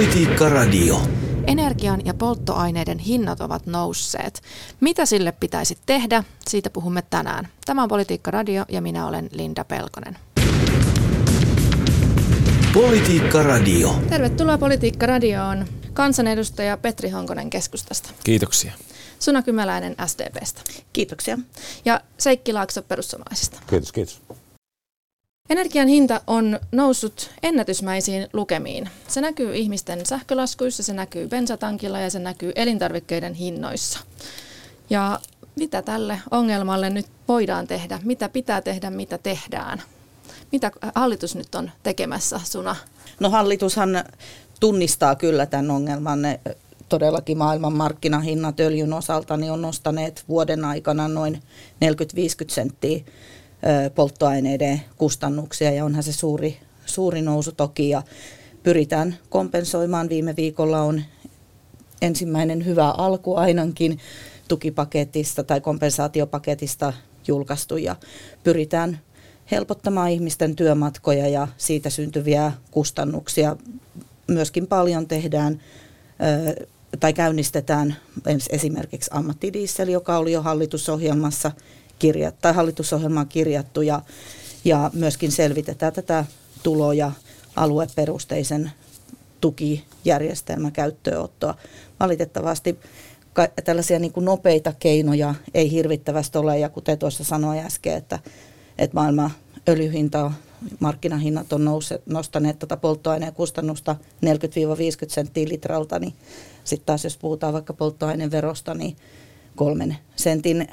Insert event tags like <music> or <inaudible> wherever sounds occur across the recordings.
Politiikka Radio. Energian ja polttoaineiden hinnat ovat nousseet. Mitä sille pitäisi tehdä? Siitä puhumme tänään. Tämä on Politiikka Radio ja minä olen Linda Pelkonen. Politiikka Radio. Tervetuloa Politiikka Radioon. Kansanedustaja Petri Honkonen keskustasta. Kiitoksia. Suna Kymäläinen SDPstä. Kiitoksia. Ja Seikki Laakso perussuomalaisista. Kiitos, kiitos. Energian hinta on noussut ennätysmäisiin lukemiin. Se näkyy ihmisten sähkölaskuissa, se näkyy bensatankilla ja se näkyy elintarvikkeiden hinnoissa. Ja mitä tälle ongelmalle nyt voidaan tehdä? Mitä pitää tehdä, mitä tehdään? Mitä hallitus nyt on tekemässä, Suna? No hallitushan tunnistaa kyllä tämän ongelman. Todellakin maailman markkinahinnat öljyn osalta niin on nostaneet vuoden aikana noin 40-50 senttiä polttoaineiden kustannuksia ja onhan se suuri, suuri nousu toki ja pyritään kompensoimaan. Viime viikolla on ensimmäinen hyvä alku ainakin tukipaketista tai kompensaatiopaketista julkaistu ja pyritään helpottamaan ihmisten työmatkoja ja siitä syntyviä kustannuksia. Myöskin paljon tehdään tai käynnistetään esimerkiksi ammattidiesel, joka oli jo hallitusohjelmassa kirja, tai hallitusohjelmaan kirjattu ja, ja myöskin selvitetään tätä tulo- ja alueperusteisen tukijärjestelmän käyttöönottoa. Valitettavasti tällaisia niin kuin nopeita keinoja ei hirvittävästi ole, ja kuten tuossa sanoin äsken, että, että maailman öljyhinta, markkinahinnat on nouse, nostaneet tätä polttoaineen kustannusta 40-50 senttiä litralta, niin sitten taas jos puhutaan vaikka polttoaineen verosta, niin kolmen sentin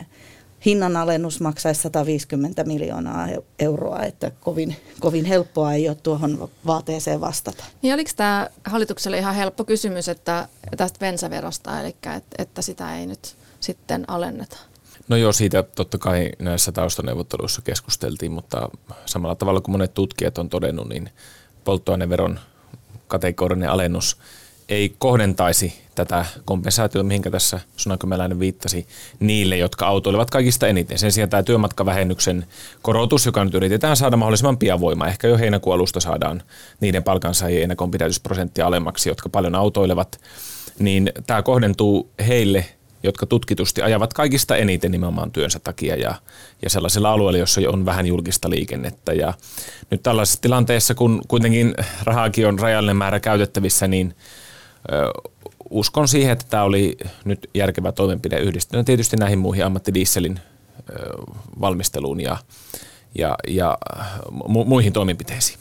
hinnanalennus maksaisi 150 miljoonaa euroa, että kovin, kovin helppoa ei ole tuohon vaateeseen vastata. Niin oliko tämä hallitukselle ihan helppo kysymys että tästä bensaverosta, eli että, että sitä ei nyt sitten alenneta? No joo, siitä totta kai näissä taustaneuvotteluissa keskusteltiin, mutta samalla tavalla kuin monet tutkijat on todennut, niin polttoaineveron kategorinen alennus – ei kohdentaisi tätä kompensaatiota, mihinkä tässä Sunakymäläinen viittasi, niille, jotka autoilevat kaikista eniten. Sen sijaan tämä työmatkavähennyksen korotus, joka nyt yritetään saada mahdollisimman pian voimaan, ehkä jo heinäkuun alusta saadaan niiden palkansaajien ennakonpidätysprosenttia alemmaksi, jotka paljon autoilevat, niin tämä kohdentuu heille, jotka tutkitusti ajavat kaikista eniten nimenomaan työnsä takia ja, ja sellaisilla alueilla, jossa on vähän julkista liikennettä. Ja nyt tällaisessa tilanteessa, kun kuitenkin rahaakin on rajallinen määrä käytettävissä, niin uskon siihen, että tämä oli nyt järkevä toimenpide yhdistyneen tietysti näihin muihin ammattidieselin valmisteluun ja, ja, ja mu- muihin toimenpiteisiin.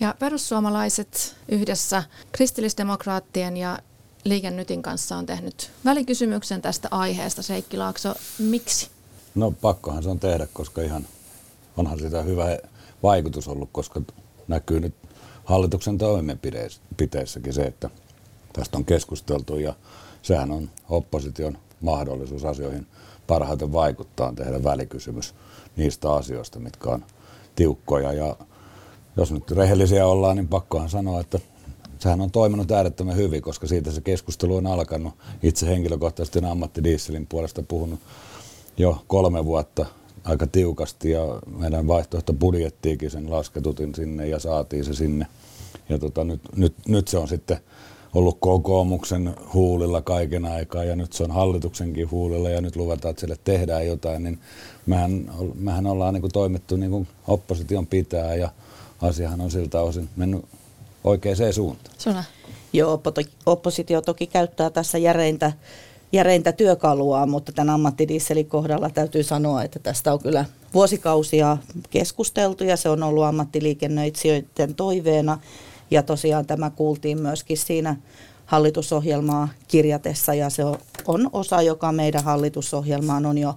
Ja perussuomalaiset yhdessä kristillisdemokraattien ja Liikennytin kanssa on tehnyt välikysymyksen tästä aiheesta. Seikki Laakso, miksi? No pakkohan se on tehdä, koska ihan onhan sitä hyvä vaikutus ollut, koska näkyy nyt hallituksen toimenpiteissäkin se, että tästä on keskusteltu ja sehän on opposition mahdollisuus asioihin parhaiten vaikuttaa tehdä välikysymys niistä asioista, mitkä on tiukkoja. Ja jos nyt rehellisiä ollaan, niin pakkohan sanoa, että sehän on toiminut äärettömän hyvin, koska siitä se keskustelu on alkanut. Itse henkilökohtaisesti ammattidieselin puolesta puhunut jo kolme vuotta aika tiukasti ja meidän vaihtoehto budjettiikin sen lasketutin sinne ja saatiin se sinne. Ja tota, nyt, nyt, nyt se on sitten ollut kokoomuksen huulilla kaiken aikaa ja nyt se on hallituksenkin huulilla ja nyt luvataan, että sille tehdään jotain, niin mehän, mehän ollaan niin kuin toimittu niin kuin opposition pitää ja asiahan on siltä osin mennyt oikeaan suuntaan. Suna. Joo, oppositio toki käyttää tässä järeintä, järeintä työkalua, mutta tämän ammattidieselin kohdalla täytyy sanoa, että tästä on kyllä vuosikausia keskusteltu ja se on ollut ammattiliikennöitsijöiden toiveena ja tosiaan tämä kuultiin myöskin siinä hallitusohjelmaa kirjatessa ja se on osa, joka meidän hallitusohjelmaan on jo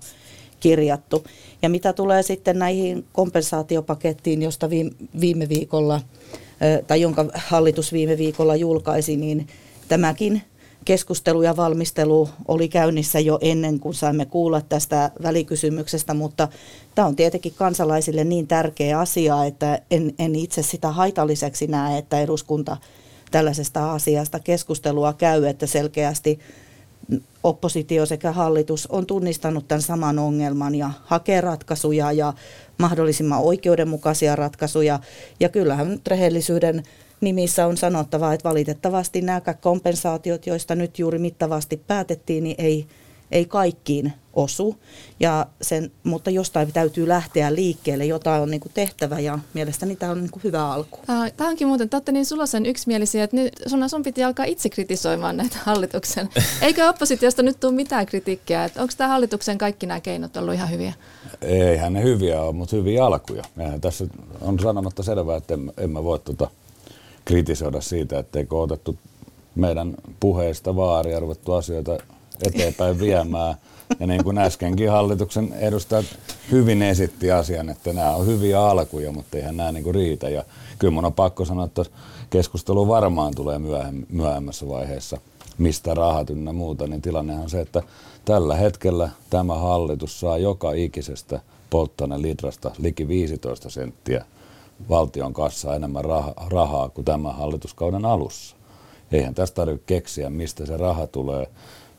kirjattu. Ja mitä tulee sitten näihin kompensaatiopakettiin, josta viime viikolla, tai jonka hallitus viime viikolla julkaisi, niin tämäkin keskustelu ja valmistelu oli käynnissä jo ennen kuin saimme kuulla tästä välikysymyksestä, mutta tämä on tietenkin kansalaisille niin tärkeä asia, että en, en itse sitä haitalliseksi näe, että eduskunta tällaisesta asiasta keskustelua käy, että selkeästi oppositio sekä hallitus on tunnistanut tämän saman ongelman ja hakee ratkaisuja ja mahdollisimman oikeudenmukaisia ratkaisuja. Ja kyllähän nyt rehellisyyden nimissä on sanottava, että valitettavasti nämä kompensaatiot, joista nyt juuri mittavasti päätettiin, niin ei, ei kaikkiin osu. Ja sen, mutta jostain täytyy lähteä liikkeelle, jotain on niin kuin tehtävä ja mielestäni tämä on niin kuin hyvä alku. Tämä onkin muuten, te olette niin sulosen yksimielisiä, että nyt sun, sun piti alkaa itse kritisoimaan näitä hallituksen. <laughs> Eikö oppositiosta nyt tule mitään kritiikkiä? Että onko tämä hallituksen kaikki nämä keinot ollut ihan hyviä? Eihän ne hyviä ole, mutta hyviä alkuja. Mehän tässä on sanomatta selvää, että en, en mä voi tuota kritisoida siitä, etteikö otettu meidän puheista vaaria ruvettu asioita eteenpäin viemään. Ja niin kuin äskenkin hallituksen edustajat hyvin esitti asian, että nämä on hyviä alkuja, mutta eihän nämä niin kuin riitä. Ja kyllä mun on pakko sanoa, että keskustelu varmaan tulee myöhemmässä vaiheessa, mistä rahat ynnä muuta, niin tilanne on se, että tällä hetkellä tämä hallitus saa joka ikisestä litrasta liki 15 senttiä valtion kassa enemmän rahaa kuin tämän hallituskauden alussa. Eihän tästä tarvitse keksiä, mistä se raha tulee.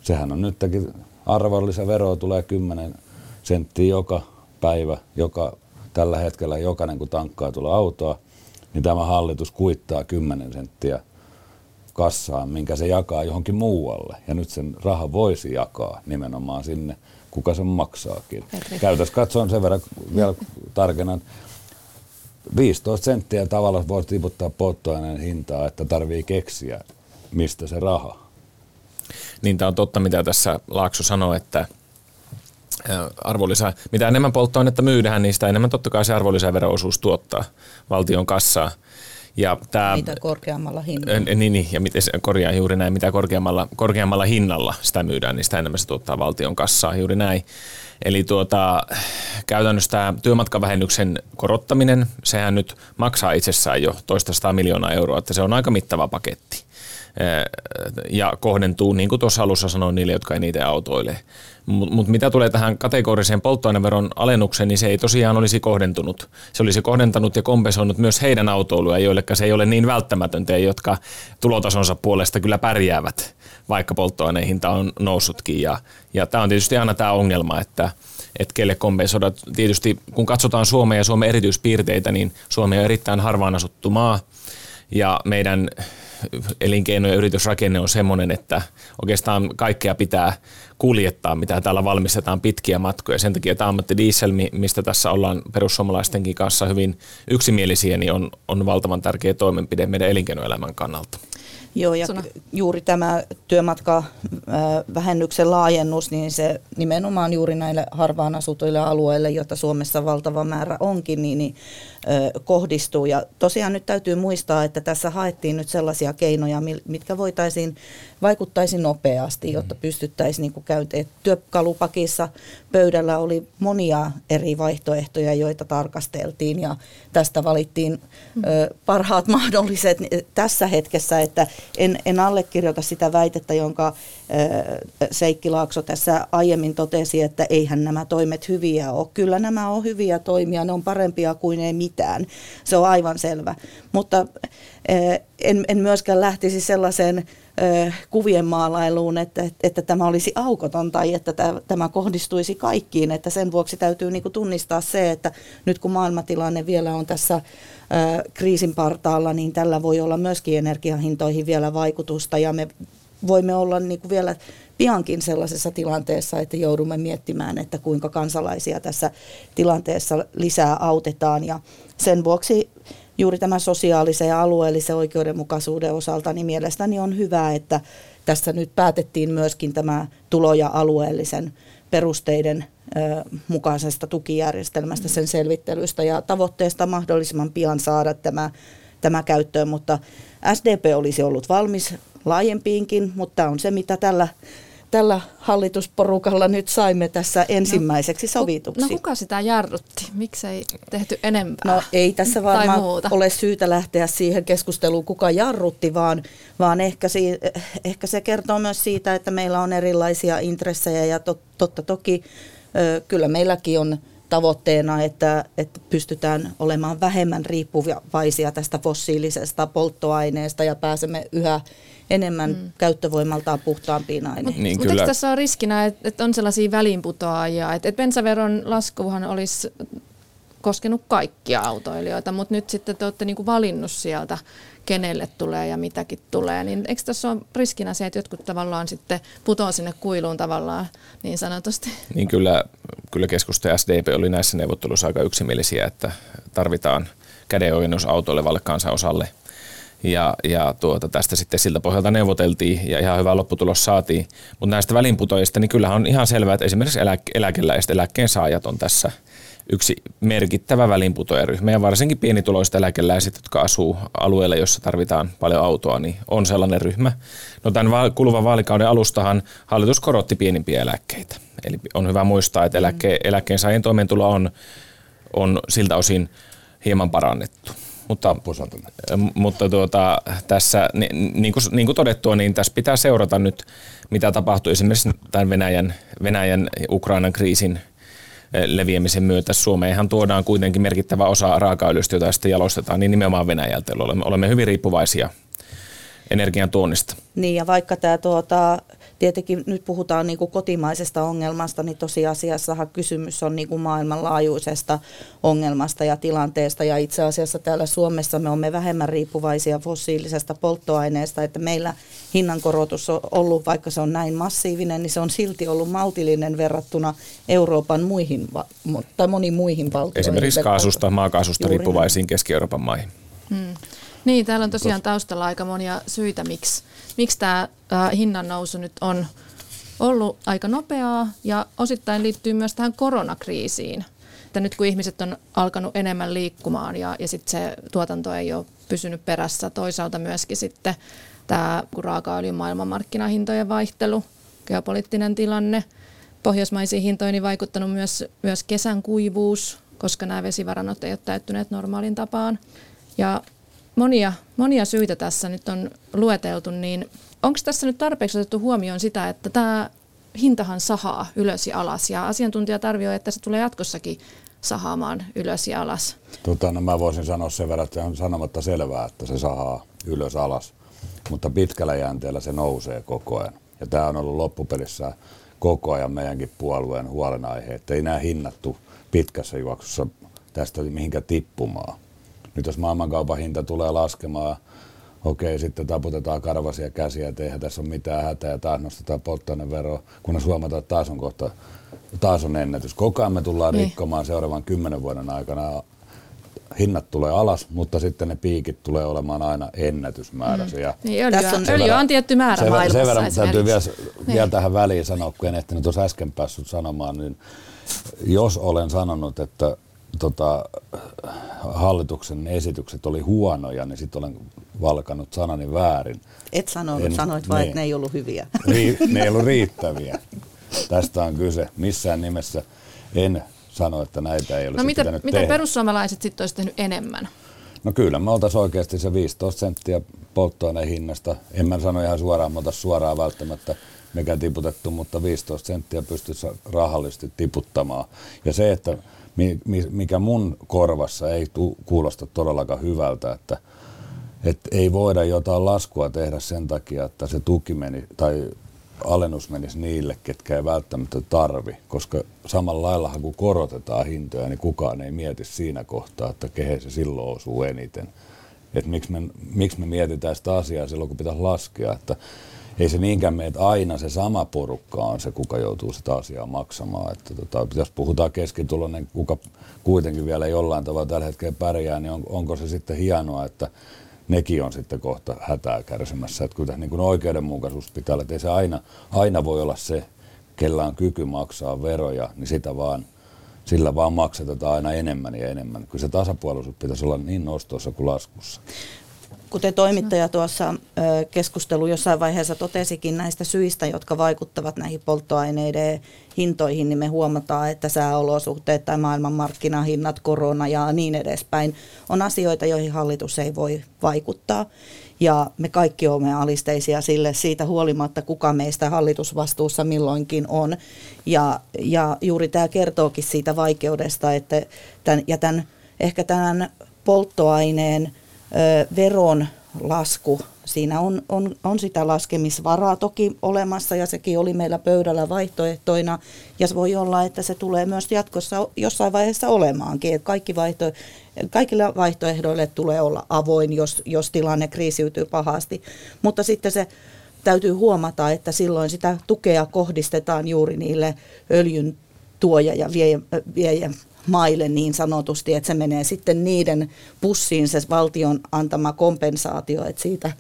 Sehän on nytkin arvonlisäveroa tulee 10 senttiä joka päivä, joka tällä hetkellä jokainen kun tankkaa tulee autoa, niin tämä hallitus kuittaa 10 senttiä kassaan, minkä se jakaa johonkin muualle. Ja nyt sen raha voisi jakaa nimenomaan sinne, kuka sen maksaakin. Käytös katsoen sen verran vielä tarkennan, 15 senttiä tavalla voisi tiputtaa polttoaineen hintaa, että tarvii keksiä, mistä se raha. Niin tämä on totta, mitä tässä Laakso sanoi, että arvonlisä, mitä enemmän polttoainetta myydään, niin sitä enemmän totta kai se arvonlisäveroosuus tuottaa valtion kassaa. Ja tämä, mitä korkeammalla hinnalla. Niin, niin, ja miten se korjaa juuri näin, mitä korkeammalla, korkeammalla hinnalla sitä myydään, niin sitä enemmän se tuottaa valtion kassaa, juuri näin. Eli tuota, käytännössä tämä työmatkavähennyksen korottaminen, sehän nyt maksaa itsessään jo toista sataa miljoonaa euroa, että se on aika mittava paketti ja kohdentuu, niin kuin tuossa alussa sanoin, niille, jotka eniten autoilee. Mutta mut mitä tulee tähän kategoriseen polttoaineveron alennukseen, niin se ei tosiaan olisi kohdentunut. Se olisi kohdentanut ja kompensoinut myös heidän autoiluja, joille se ei ole niin välttämätöntä ja jotka tulotasonsa puolesta kyllä pärjäävät, vaikka polttoaineen hinta on noussutkin. Ja, ja tämä on tietysti aina tämä ongelma, että että kelle kompensoida. Tietysti kun katsotaan Suomea ja Suomen erityispiirteitä, niin Suomi on erittäin harvaan asuttu maa ja meidän elinkeino- ja yritysrakenne on semmoinen, että oikeastaan kaikkea pitää kuljettaa, mitä täällä valmistetaan pitkiä matkoja. Sen takia tämä ammattidiesel, mistä tässä ollaan perussuomalaistenkin kanssa hyvin yksimielisiä, niin on, on valtavan tärkeä toimenpide meidän elinkeinoelämän kannalta. Joo, ja Suna. juuri tämä työmatkavähennyksen laajennus, niin se nimenomaan juuri näille harvaan asutuille alueille, joita Suomessa valtava määrä onkin, niin, niin kohdistuu. Ja tosiaan nyt täytyy muistaa, että tässä haettiin nyt sellaisia keinoja, mitkä voitaisiin vaikuttaisi nopeasti, jotta pystyttäisiin niin käyntiin. Työkalupakissa pöydällä oli monia eri vaihtoehtoja, joita tarkasteltiin ja tästä valittiin mm. ö, parhaat <laughs> mahdolliset tässä hetkessä, että en, en allekirjoita sitä väitettä, jonka ö, Seikki Laakso tässä aiemmin totesi, että eihän nämä toimet hyviä ole. Kyllä nämä on hyviä toimia, ne on parempia kuin ei mitään. Se on aivan selvä. Mutta en, en myöskään lähtisi sellaiseen kuvien maalailuun, että, että tämä olisi aukoton tai että tämä kohdistuisi kaikkiin. Että sen vuoksi täytyy niin kuin tunnistaa se, että nyt kun maailmatilanne vielä on tässä kriisin partaalla, niin tällä voi olla myöskin energiahintoihin vielä vaikutusta ja me voimme olla niin kuin vielä piankin sellaisessa tilanteessa, että joudumme miettimään, että kuinka kansalaisia tässä tilanteessa lisää autetaan ja sen vuoksi juuri tämän sosiaalisen ja alueellisen oikeudenmukaisuuden osalta, niin mielestäni on hyvä, että tässä nyt päätettiin myöskin tämä tulo- ja alueellisen perusteiden mukaisesta tukijärjestelmästä, sen selvittelystä ja tavoitteesta mahdollisimman pian saada tämä, tämä käyttöön, mutta SDP olisi ollut valmis laajempiinkin, mutta on se, mitä tällä tällä hallitusporukalla nyt saimme tässä ensimmäiseksi no, sovituksi. No kuka sitä jarrutti? Miksei tehty enempää? No ei tässä varmaan ole syytä lähteä siihen keskusteluun, kuka jarrutti, vaan, vaan ehkä, si- ehkä se kertoo myös siitä, että meillä on erilaisia intressejä ja tot, totta toki ö, kyllä meilläkin on tavoitteena, että, että pystytään olemaan vähemmän riippuvaisia tästä fossiilisesta polttoaineesta ja pääsemme yhä enemmän mm. käyttövoimaltaan puhtaampiin aineisiin. Niin, Mutta eikö tässä on riskinä, että, että on sellaisia väliinputoajia, että, että bensaveron laskuhan olisi koskenut kaikkia autoilijoita, mutta nyt sitten te olette niin kuin valinnut sieltä, kenelle tulee ja mitäkin tulee. Niin eikö tässä ole riskinä se, että jotkut tavallaan sitten putoaa sinne kuiluun tavallaan niin sanotusti? Niin kyllä, kyllä keskusta ja SDP oli näissä neuvotteluissa aika yksimielisiä, että tarvitaan kädenojennus autoilevalle kansanosalle – ja, ja tuota, tästä sitten siltä pohjalta neuvoteltiin ja ihan hyvä lopputulos saatiin. Mutta näistä välinputoajista, niin kyllähän on ihan selvää, että esimerkiksi eläke- eläkeläiset, eläkkeen saajat on tässä yksi merkittävä välinputoajaryhmä ja varsinkin pienituloiset eläkeläiset, jotka asuu alueella, jossa tarvitaan paljon autoa, niin on sellainen ryhmä. No tämän kuluvan vaalikauden alustahan hallitus korotti pienimpiä eläkkeitä. Eli on hyvä muistaa, että eläkke, eläkkeen saajien toimeentulo on, on siltä osin hieman parannettu. Mutta, mutta tuota, tässä, niin, niin, kuin, niin kuin todettua, niin tässä pitää seurata nyt, mitä tapahtuu esimerkiksi tämän Venäjän, Venäjän Ukrainan kriisin leviämisen myötä. Suomeenhan tuodaan kuitenkin merkittävä osa raakaöljystä, jota sitten jalostetaan, niin nimenomaan Venäjältä. Olemme, olemme hyvin riippuvaisia energian tuonnista. Niin ja vaikka tämä tuota, tietenkin nyt puhutaan niin kuin kotimaisesta ongelmasta, niin tosiasiassahan kysymys on niin kuin maailmanlaajuisesta ongelmasta ja tilanteesta. Ja itse asiassa täällä Suomessa me olemme vähemmän riippuvaisia fossiilisesta polttoaineesta, että meillä hinnankorotus on ollut, vaikka se on näin massiivinen, niin se on silti ollut maltillinen verrattuna Euroopan muihin tai moniin muihin valtioihin. Esimerkiksi kaasusta, maakaasusta Juuri riippuvaisiin Keski-Euroopan maihin. Hmm. Niin, täällä on tosiaan taustalla aika monia syitä, miksi, miksi tämä hinnan nousu nyt on ollut aika nopeaa ja osittain liittyy myös tähän koronakriisiin. Että nyt kun ihmiset on alkanut enemmän liikkumaan ja, ja sitten se tuotanto ei ole pysynyt perässä, toisaalta myöskin sitten tämä raakaöljyn maailmanmarkkinahintojen vaihtelu, geopoliittinen tilanne, pohjoismaisiin hintoihin niin vaikuttanut myös, myös kesän kuivuus, koska nämä vesivarannot eivät ole täyttyneet normaalin tapaan. Ja monia, monia syitä tässä nyt on lueteltu, niin onko tässä nyt tarpeeksi otettu huomioon sitä, että tämä hintahan sahaa ylös ja alas ja asiantuntijat arvioivat, että se tulee jatkossakin sahaamaan ylös ja alas? Tota, no mä voisin sanoa sen verran, että on sanomatta selvää, että se sahaa ylös alas, mutta pitkällä jänteellä se nousee koko ajan. Ja tämä on ollut loppupelissä koko ajan meidänkin puolueen huolenaihe, että ei nämä hinnattu pitkässä juoksussa tästä mihinkä tippumaan. Nyt jos maailmankaupan hinta tulee laskemaan, okei, sitten taputetaan karvasia käsiä, että eihän tässä ole mitään hätää ja taas nostetaan polttoaineveroa, kunnes huomataan, että taas on kohta, taas on ennätys. Koko ajan me tullaan niin. rikkomaan seuraavan kymmenen vuoden aikana hinnat tulee alas, mutta sitten ne piikit tulee olemaan aina ennätysmääräisiä. Mm. Ja niin, öljyä, on, öljyä on tietty määrä sen, maailmassa Sen verran täytyy vielä, niin. vielä tähän väliin sanoa, kun en ehtinyt tuossa äsken päässyt sanomaan, niin jos olen sanonut, että tota, hallituksen esitykset oli huonoja, niin sitten olen valkannut sanani väärin. Et sanonut, en, sanoit vain, että ne ei ollut hyviä. <laughs> Ri, ne ei ollut riittäviä. Tästä on kyse. Missään nimessä en sano, että näitä ei olisi no mitä, pitänyt mitä tehdä. perussuomalaiset sitten olisi tehnyt enemmän? No kyllä, me oltaisiin oikeasti se 15 senttiä polttoaineen hinnasta. En mä sano ihan suoraan, me suoraan välttämättä mikä tiputettu, mutta 15 senttiä pystyisi rahallisesti tiputtamaan. Ja se, että mikä mun korvassa ei tu, kuulosta todellakaan hyvältä, että, että ei voida jotain laskua tehdä sen takia, että se tuki meni tai alennus menisi niille, ketkä ei välttämättä tarvi, koska samalla lailla kun korotetaan hintoja, niin kukaan ei mieti siinä kohtaa, että kehen se silloin osuu eniten. Että miksi me, miksi me mietitään sitä asiaa silloin, kun pitäisi laskea, että ei se niinkään mene, että aina se sama porukka on se, kuka joutuu sitä asiaa maksamaan. Että tota, jos puhutaan keskituloinen, kuka kuitenkin vielä jollain tavalla tällä hetkellä pärjää, niin on, onko se sitten hienoa, että nekin on sitten kohta hätää kärsimässä. Että kyllä niin kuin oikeudenmukaisuus pitää olla, että ei se aina, aina voi olla se, kellä on kyky maksaa veroja, niin sitä vaan, sillä vaan maksatetaan aina enemmän ja enemmän. Kyllä se tasapuolisuus pitäisi olla niin nostossa kuin laskussa kuten toimittaja tuossa keskustelu jossain vaiheessa totesikin näistä syistä, jotka vaikuttavat näihin polttoaineiden hintoihin, niin me huomataan, että sääolosuhteet tai maailmanmarkkinahinnat, korona ja niin edespäin on asioita, joihin hallitus ei voi vaikuttaa. Ja me kaikki olemme alisteisia sille siitä huolimatta, kuka meistä hallitusvastuussa milloinkin on. Ja, ja juuri tämä kertookin siitä vaikeudesta, että tämän, ja tämän, ehkä tämän polttoaineen veron lasku. Siinä on, on, on sitä laskemisvaraa toki olemassa ja sekin oli meillä pöydällä vaihtoehtoina. Ja se voi olla, että se tulee myös jatkossa jossain vaiheessa olemaankin. Että kaikki vaihto, kaikille vaihtoehdoille tulee olla avoin, jos, jos tilanne kriisiytyy pahasti. Mutta sitten se täytyy huomata, että silloin sitä tukea kohdistetaan juuri niille öljyn tuoja ja vie, vie maille niin sanotusti, että se menee sitten niiden pussiin se valtion antama kompensaatio, että siitä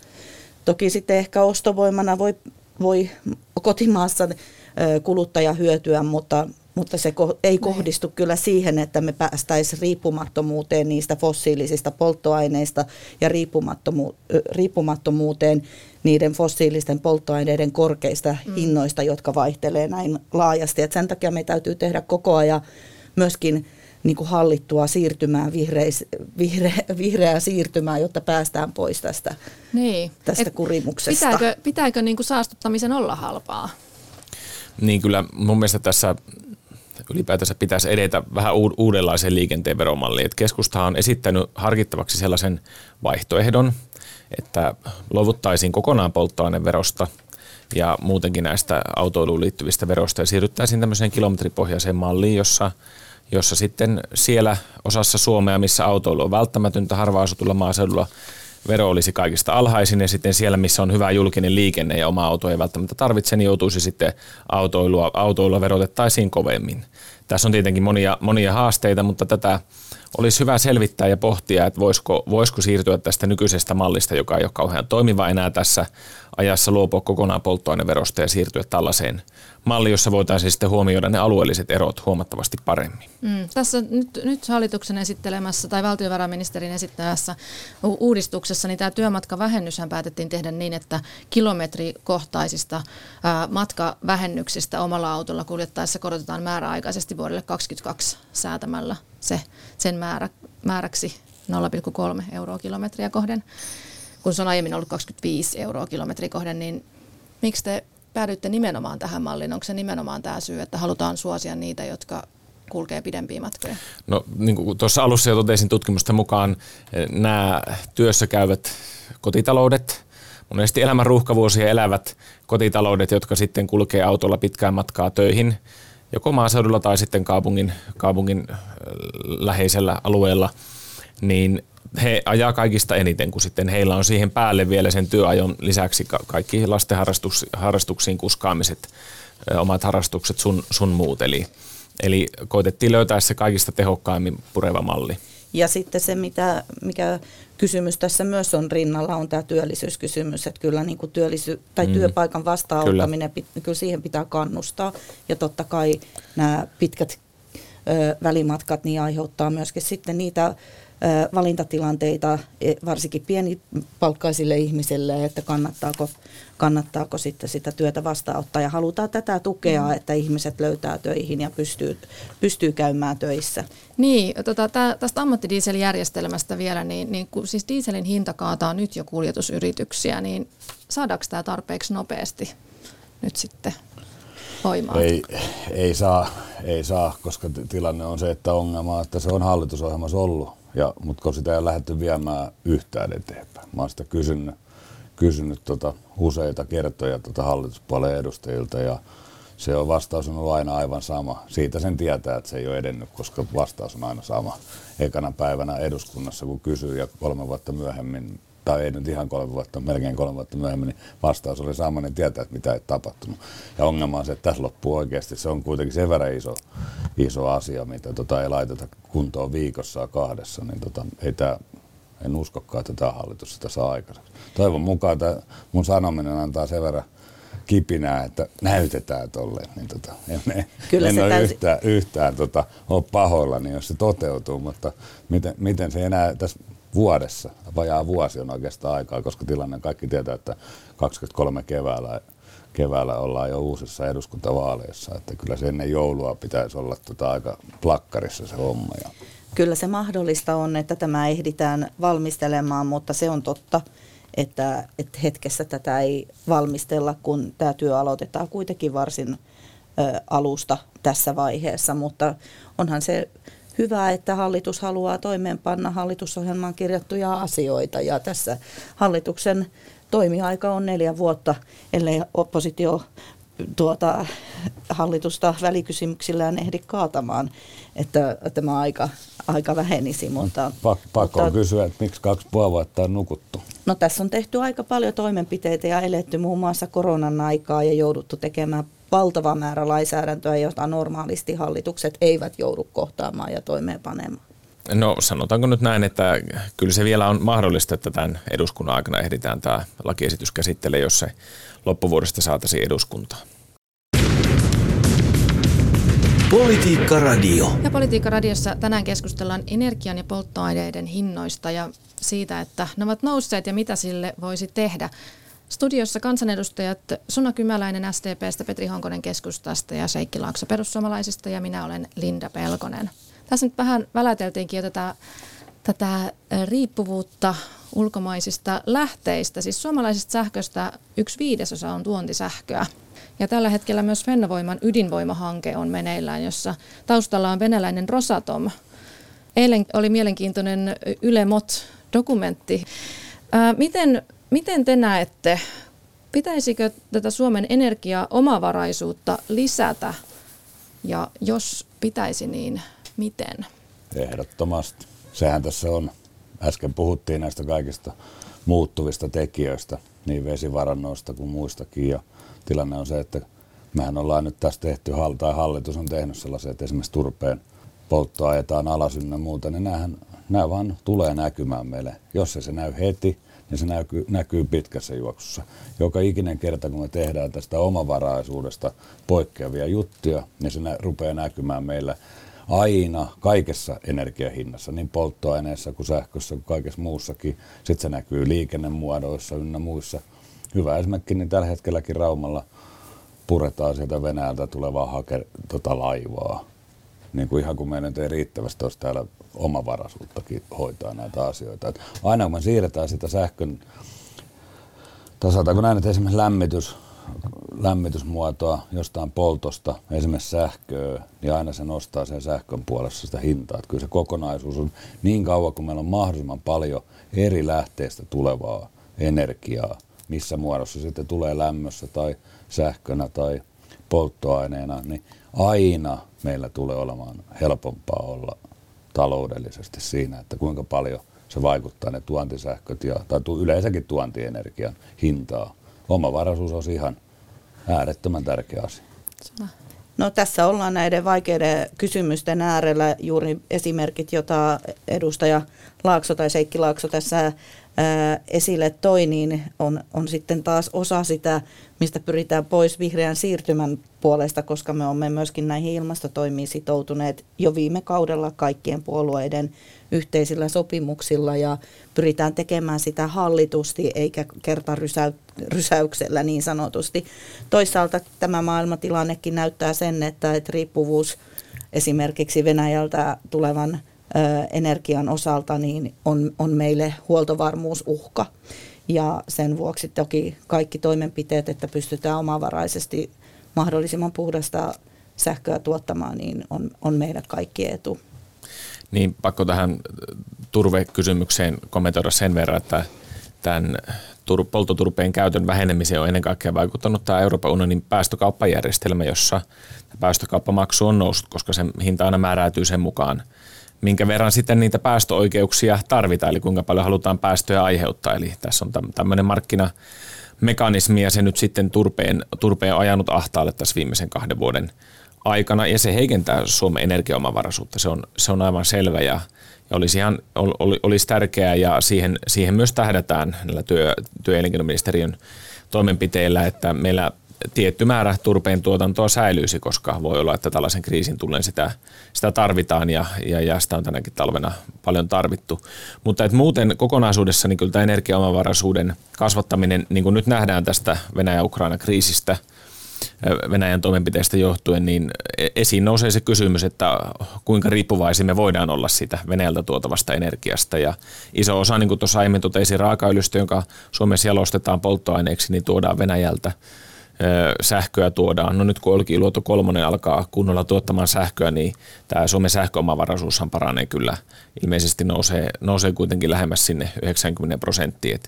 toki sitten ehkä ostovoimana voi, voi kotimaassa kuluttaja hyötyä, mutta, mutta se ei niin. kohdistu kyllä siihen, että me päästäisiin riippumattomuuteen niistä fossiilisista polttoaineista ja riippumattomu- riippumattomuuteen niiden fossiilisten polttoaineiden korkeista mm. hinnoista, jotka vaihtelee näin laajasti. Et sen takia me täytyy tehdä koko ajan myöskin niin kuin hallittua siirtymää, vihreis, vihre, vihreää siirtymää, jotta päästään pois tästä, niin. tästä Et kurimuksesta. Pitääkö, pitääkö niin kuin saastuttamisen olla halpaa? Niin kyllä mun mielestä tässä ylipäätänsä pitäisi edetä vähän uudenlaiseen liikenteen veromalliin. Et keskusta on esittänyt harkittavaksi sellaisen vaihtoehdon, että luovuttaisiin kokonaan polttoaineverosta ja muutenkin näistä autoiluun liittyvistä verosta ja siirryttäisiin tämmöiseen kilometripohjaiseen malliin, jossa jossa sitten siellä osassa Suomea, missä autoilu on välttämätöntä harva-asutulla maaseudulla, vero olisi kaikista alhaisin ja sitten siellä, missä on hyvä julkinen liikenne ja oma auto ei välttämättä tarvitse, niin joutuisi sitten autoilua, autoilua verotettaisiin kovemmin. Tässä on tietenkin monia, monia haasteita, mutta tätä olisi hyvä selvittää ja pohtia, että voisiko, voisiko siirtyä tästä nykyisestä mallista, joka ei ole kauhean toimiva enää tässä ajassa, luopua kokonaan polttoaineverosta ja siirtyä tällaiseen malli, jossa voitaisiin sitten huomioida ne alueelliset erot huomattavasti paremmin. Mm, tässä nyt, nyt hallituksen esittelemässä tai valtiovarainministerin esittämässä uudistuksessa, niin tämä työmatkavähennyshän päätettiin tehdä niin, että kilometrikohtaisista ää, matkavähennyksistä omalla autolla kuljettaessa korotetaan määräaikaisesti vuodelle 2022 säätämällä se, sen määrä, määräksi 0,3 euroa kilometriä kohden. Kun se on aiemmin ollut 25 euroa kilometriä kohden, niin miksi te päädyitte nimenomaan tähän malliin? Onko se nimenomaan tämä syy, että halutaan suosia niitä, jotka kulkee pidempiä matkoja? No niin kuin tuossa alussa jo totesin tutkimusta mukaan, eh, nämä työssä käyvät kotitaloudet, monesti elämän ruuhkavuosia elävät kotitaloudet, jotka sitten kulkee autolla pitkään matkaa töihin, joko maaseudulla tai sitten kaupungin, kaupungin eh, läheisellä alueella, niin he ajaa kaikista eniten, kun sitten heillä on siihen päälle vielä sen työajon lisäksi kaikki lasten harrastuksiin kuskaamiset, omat harrastukset sun, sun muut. Eli, eli koitettiin löytää se kaikista tehokkaimmin pureva malli. Ja sitten se, mitä, mikä kysymys tässä myös on rinnalla, on tämä työllisyyskysymys, että kyllä niin kuin työllisy- tai mm. työpaikan vastaanottaminen, kyllä. kyllä siihen pitää kannustaa. Ja totta kai nämä pitkät ö, välimatkat niin aiheuttaa myöskin sitten niitä valintatilanteita e, varsinkin pienipalkkaisille ihmisille, että kannattaako, kannattaako sitten sitä työtä vastaanottaa. Ja halutaan tätä tukea, mm. että ihmiset löytää töihin ja pystyy, pystyy käymään töissä. Niin, tota, tä, tästä ammattidieseljärjestelmästä vielä, niin, niin kun siis dieselin hinta kaataa nyt jo kuljetusyrityksiä, niin saadaanko tämä tarpeeksi nopeasti nyt sitten voimaan? Ei, ei, saa, ei saa, koska tilanne on se, että ongelma on, että se on hallitusohjelmassa ollut ja, mutta kun sitä ei lähdetty viemään yhtään eteenpäin. Mä oon sitä kysynyt, kysynyt tota useita kertoja tota hallituspuolen edustajilta ja se on vastaus on ollut aina aivan sama. Siitä sen tietää, että se ei ole edennyt, koska vastaus on aina sama. Ekana päivänä eduskunnassa, kun kysyy ja kolme vuotta myöhemmin tai ei nyt ihan kolme vuotta, melkein kolme vuotta myöhemmin, niin vastaus oli sama, niin tietää, että mitä ei tapahtunut. Ja ongelma on se, että tässä loppuu oikeasti, se on kuitenkin sen verran iso, iso asia, mitä tota ei laiteta kuntoon viikossa ja kahdessa, niin tota, ei tää, en uskokaan, että tämä hallitus sitä saa aikaiseksi. Toivon mukaan tämä mun sanominen antaa sen verran kipinää, että näytetään tolleen. Niin tota, en, Kyllä en ole täysin... yhtään, yhtään tota, ole pahoillani, jos se toteutuu, mutta miten, miten se enää tässä vuodessa, vajaa vuosi on oikeastaan aikaa, koska tilanne kaikki tietää, että 23 keväällä, keväällä ollaan jo uusissa eduskuntavaaleissa, että kyllä se ennen joulua pitäisi olla tota aika plakkarissa se homma. Ja. Kyllä se mahdollista on, että tämä ehditään valmistelemaan, mutta se on totta, että, että hetkessä tätä ei valmistella, kun tämä työ aloitetaan kuitenkin varsin ö, alusta tässä vaiheessa, mutta onhan se hyvä, että hallitus haluaa toimeenpanna hallitusohjelmaan kirjattuja asioita ja tässä hallituksen toimiaika on neljä vuotta, ellei oppositio tuota, hallitusta välikysymyksillään ehdi kaatamaan, että tämä aika, aika vähenisi. Mutta, Pakko mutta, kysyä, että miksi kaksi puoli vuotta on nukuttu? No tässä on tehty aika paljon toimenpiteitä ja eletty muun muassa koronan aikaa ja jouduttu tekemään valtava määrä lainsäädäntöä, jota normaalisti hallitukset eivät joudu kohtaamaan ja toimeenpanemaan. No sanotaanko nyt näin, että kyllä se vielä on mahdollista, että tämän eduskunnan aikana ehditään tämä lakiesitys käsittelee, jos se loppuvuodesta saataisiin eduskuntaan. Politiikka Radio. Ja Politiikka Radiossa tänään keskustellaan energian ja polttoaineiden hinnoista ja siitä, että ne ovat nousseet ja mitä sille voisi tehdä. Studiossa kansanedustajat Suna Kymäläinen STPstä, Petri Honkonen keskustasta ja Seikki Laakso perussuomalaisista ja minä olen Linda Pelkonen. Tässä nyt vähän väläteltiinkin jo tätä, tätä riippuvuutta ulkomaisista lähteistä. Siis suomalaisesta sähköstä yksi viidesosa on tuontisähköä. Ja tällä hetkellä myös Fennovoiman ydinvoimahanke on meneillään, jossa taustalla on venäläinen Rosatom. Eilen oli mielenkiintoinen Yle Mot-dokumentti. Miten, miten te näette, pitäisikö tätä Suomen energiaomavaraisuutta lisätä? Ja jos pitäisi, niin miten? Ehdottomasti. Sehän tässä on. Äsken puhuttiin näistä kaikista muuttuvista tekijöistä, niin vesivarannoista kuin muistakin. Ja tilanne on se, että mehän ollaan nyt tässä tehty, tai hallitus on tehnyt sellaisia, että esimerkiksi turpeen polttoa ajetaan alas ynnä muuta, niin nämä vaan tulee näkymään meille. Jos se, se näy heti, niin se näkyy, näkyy pitkässä juoksussa. Joka ikinen kerta, kun me tehdään tästä omavaraisuudesta poikkeavia juttuja, niin se nä, rupeaa näkymään meillä aina kaikessa energiahinnassa, niin polttoaineessa kuin sähkössä kuin kaikessa muussakin. Sitten se näkyy liikennemuodoissa ynnä muissa. Hyvä esimerkki, niin tällä hetkelläkin Raumalla puretaan sieltä Venäjältä tulevaa hake, tota laivaa. Niin kuin ihan kuin meidän ei riittävästi olisi täällä omavaraisuuttakin hoitaa näitä asioita. Et aina kun me siirretään sitä sähkön, tai sanotaanko näin, että esimerkiksi lämmitys, lämmitysmuotoa jostain poltosta, esimerkiksi sähköä, niin aina se nostaa sen sähkön puolessa sitä hintaa. Että kyllä se kokonaisuus on niin kauan, kun meillä on mahdollisimman paljon eri lähteistä tulevaa energiaa, missä muodossa sitten tulee lämmössä tai sähkönä tai polttoaineena, niin aina meillä tulee olemaan helpompaa olla taloudellisesti siinä, että kuinka paljon se vaikuttaa ne tuontisähköt ja, tai yleensäkin tuontienergian hintaa. Omavaraisuus on ihan äärettömän tärkeä asia. No tässä ollaan näiden vaikeiden kysymysten äärellä. Juuri esimerkit, jota edustaja Laakso tai Seikki Laakso tässä esille toi, niin on, on sitten taas osa sitä, mistä pyritään pois vihreän siirtymän puolesta, koska me olemme myöskin näihin ilmastotoimiin sitoutuneet jo viime kaudella kaikkien puolueiden yhteisillä sopimuksilla ja pyritään tekemään sitä hallitusti eikä kertarysäyksellä niin sanotusti. Toisaalta tämä maailmatilannekin näyttää sen, että, että riippuvuus esimerkiksi Venäjältä tulevan energian osalta niin on, on meille huoltovarmuusuhka. Ja sen vuoksi toki kaikki toimenpiteet, että pystytään omavaraisesti mahdollisimman puhdasta sähköä tuottamaan, niin on, on meidän kaikki etu. Niin pakko tähän turvekysymykseen kommentoida sen verran, että tämän polttoturpeen käytön vähenemiseen on ennen kaikkea vaikuttanut tämä Euroopan unionin päästökauppajärjestelmä, jossa päästökauppamaksu on noussut, koska se hinta aina määräytyy sen mukaan, minkä verran sitten niitä päästöoikeuksia tarvitaan, eli kuinka paljon halutaan päästöjä aiheuttaa. Eli tässä on tämmöinen markkinamekanismi ja se nyt sitten turpeen, turpeen ajanut ahtaalle tässä viimeisen kahden vuoden aikana ja se heikentää Suomen energiaomavaraisuutta. Se on, se on aivan selvä ja, ja olisi, ihan, ol, olisi tärkeää ja siihen, siihen myös tähdätään näillä työ, ja toimenpiteillä, että meillä tietty määrä turpeen tuotantoa säilyisi, koska voi olla, että tällaisen kriisin tullen sitä, sitä tarvitaan ja, ja, ja sitä on tänäkin talvena paljon tarvittu. Mutta et muuten kokonaisuudessa niin kyllä tämä energiaomavaraisuuden kasvattaminen, niin kuin nyt nähdään tästä Venäjä-Ukraina kriisistä – Venäjän toimenpiteistä johtuen, niin e- esiin nousee se kysymys, että kuinka riippuvaisia me voidaan olla siitä Venäjältä tuotavasta energiasta. Ja iso osa, niin kuin tuossa aiemmin totesi, raakaöljystä, jonka Suomessa jalostetaan polttoaineeksi, niin tuodaan Venäjältä. Sähköä tuodaan. No nyt kun Olkiluoto kolmonen alkaa kunnolla tuottamaan sähköä, niin tämä Suomen sähköomavaraisuushan paranee kyllä. Ilmeisesti nousee, nousee kuitenkin lähemmäs sinne 90 prosenttia.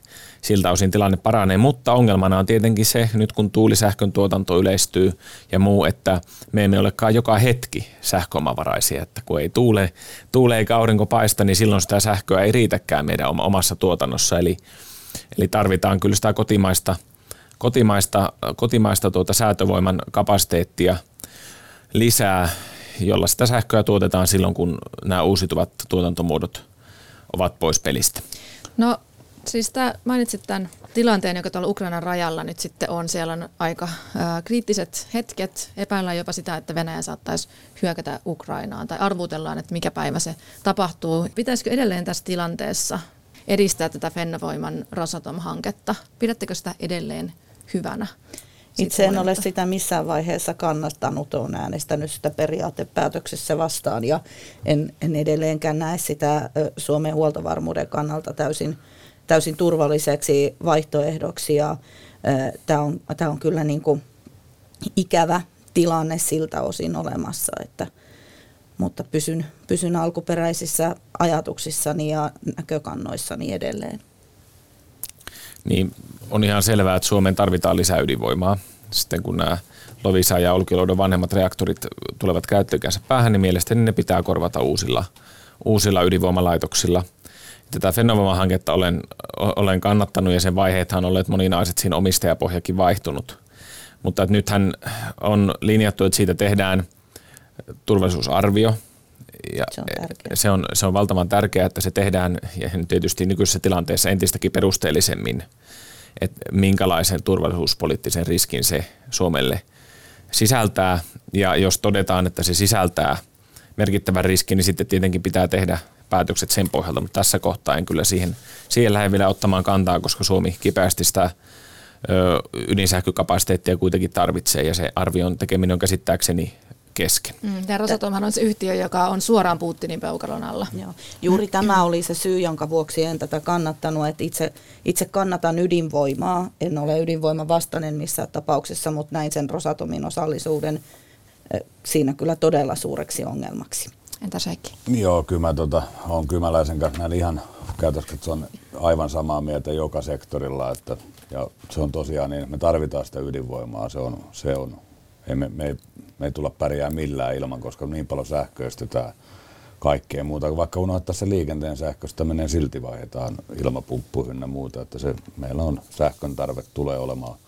Siltä osin tilanne paranee, mutta ongelmana on tietenkin se, nyt kun tuulisähkön tuotanto yleistyy ja muu, että me emme olekaan joka hetki sähköomavaraisia, että kun ei tuule, tuule eikä aurinko paista, niin silloin sitä sähköä ei riitäkään meidän omassa tuotannossa. Eli, eli tarvitaan kyllä sitä kotimaista – kotimaista, kotimaista tuota säätövoiman kapasiteettia lisää, jolla sitä sähköä tuotetaan silloin, kun nämä uusiutuvat tuotantomuodot ovat pois pelistä. No siis tämä, mainitsit tämän tilanteen, joka tuolla Ukrainan rajalla nyt sitten on. Siellä on aika ää, kriittiset hetket. Epäillään jopa sitä, että Venäjä saattaisi hyökätä Ukrainaan tai arvutellaan, että mikä päivä se tapahtuu. Pitäisikö edelleen tässä tilanteessa edistää tätä Fennovoiman Rosatom-hanketta? Pidättekö sitä edelleen hyvänä. Itse en ole sitä missään vaiheessa kannattanut, olen äänestänyt sitä periaatepäätöksessä vastaan ja en, en edelleenkään näe sitä Suomen huoltovarmuuden kannalta täysin, täysin turvalliseksi vaihtoehdoksi ja tämä on, tämä on kyllä niin kuin ikävä tilanne siltä osin olemassa, että, mutta pysyn, pysyn alkuperäisissä ajatuksissani ja näkökannoissani edelleen niin on ihan selvää, että Suomeen tarvitaan lisää ydinvoimaa. Sitten kun nämä Lovisa ja Olkiluodon vanhemmat reaktorit tulevat käyttöikänsä päähän, niin mielestäni ne pitää korvata uusilla, uusilla ydinvoimalaitoksilla. Tätä Fennovoima-hanketta olen, olen kannattanut ja sen vaiheethan on olleet moninaiset, siinä omistajapohjakin vaihtunut. Mutta että nythän on linjattu, että siitä tehdään turvallisuusarvio, ja se, on se, on, se on valtavan tärkeää, että se tehdään ja tietysti nykyisessä tilanteessa entistäkin perusteellisemmin, että minkälaisen turvallisuuspoliittisen riskin se Suomelle sisältää. Ja jos todetaan, että se sisältää merkittävän riskin, niin sitten tietenkin pitää tehdä päätökset sen pohjalta, mutta tässä kohtaa en kyllä siihen, siihen lähde vielä ottamaan kantaa, koska Suomi kipeästi sitä ydinsähkökapasiteettia kuitenkin tarvitsee. Ja se arvion tekeminen on käsittääkseni kesken. Mm, ja Rosatomhan on se yhtiö, joka on suoraan Putinin peukalon alla. Joo. Juuri tämä oli se syy, jonka vuoksi en tätä kannattanut, että itse, itse kannatan ydinvoimaa. En ole ydinvoima vastainen missään tapauksessa, mutta näin sen Rosatomin osallisuuden eh, siinä kyllä todella suureksi ongelmaksi. Entä Seikki? Joo, kyllä mä tota, on kymäläisen kanssa näin ihan käytössä, että se on aivan samaa mieltä joka sektorilla, että ja se on tosiaan niin, me tarvitaan sitä ydinvoimaa, se on, se on ei me, me, ei, me ei tulla pärjää millään ilman, koska niin paljon sähköistetään kaikkea muuta. Vaikka unohtaa se liikenteen sähköstä, menee silti vaihdetaan ilmapumppu ynnä muuta. Että se, meillä on sähkön tarve tulee olemaan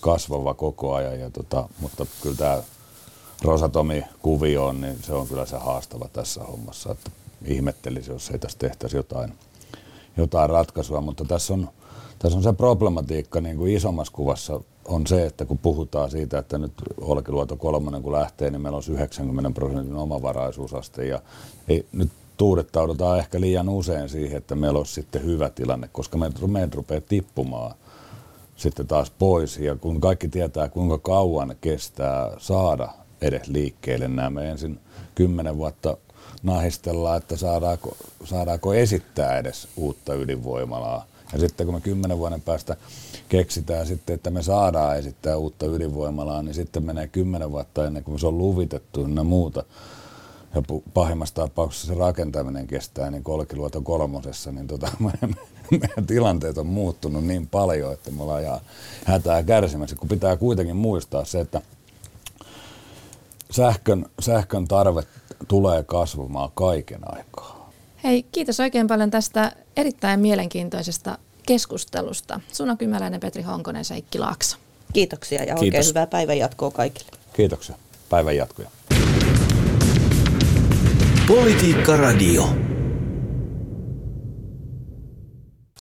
kasvava koko ajan. Ja tota, mutta kyllä tämä Rosatomi-kuvio on, niin se on kyllä se haastava tässä hommassa. Että ihmettelisi, jos ei tässä tehtäisi jotain, jotain ratkaisua. Mutta tässä on, tässä on se problematiikka niin kuin isommassa kuvassa on se, että kun puhutaan siitä, että nyt Olkiluoto kolmonen kun lähtee, niin meillä on 90 prosentin omavaraisuusaste. Ja ei, nyt tuudettaudutaan ehkä liian usein siihen, että meillä olisi sitten hyvä tilanne, koska me, me rupeaa tippumaan sitten taas pois. Ja kun kaikki tietää kuinka kauan kestää saada edes liikkeelle nämä, me ensin kymmenen vuotta nahistellaan, että saadaanko, saadaanko esittää edes uutta ydinvoimalaa ja sitten kun me kymmenen vuoden päästä keksitään sitten, että me saadaan esittää uutta ydinvoimalaa, niin sitten menee kymmenen vuotta ennen kuin se on luvitettu ja muuta. Ja pahimmassa tapauksessa se rakentaminen kestää niin Kolkiluoto kolmosessa, niin tota, <laughs> meidän, meidän tilanteet on muuttunut niin paljon, että me ollaan hätää kärsimässä, kun pitää kuitenkin muistaa se, että sähkön, sähkön tarve tulee kasvamaan kaiken aikaa. Hei, kiitos oikein paljon tästä erittäin mielenkiintoisesta keskustelusta. Suna Kymäläinen, Petri Honkonen, Seikki Laakso. Kiitoksia ja Kiitos. oikein hyvää päivän jatkoa kaikille. Kiitoksia. Päivän jatkoja. Politiikka Radio.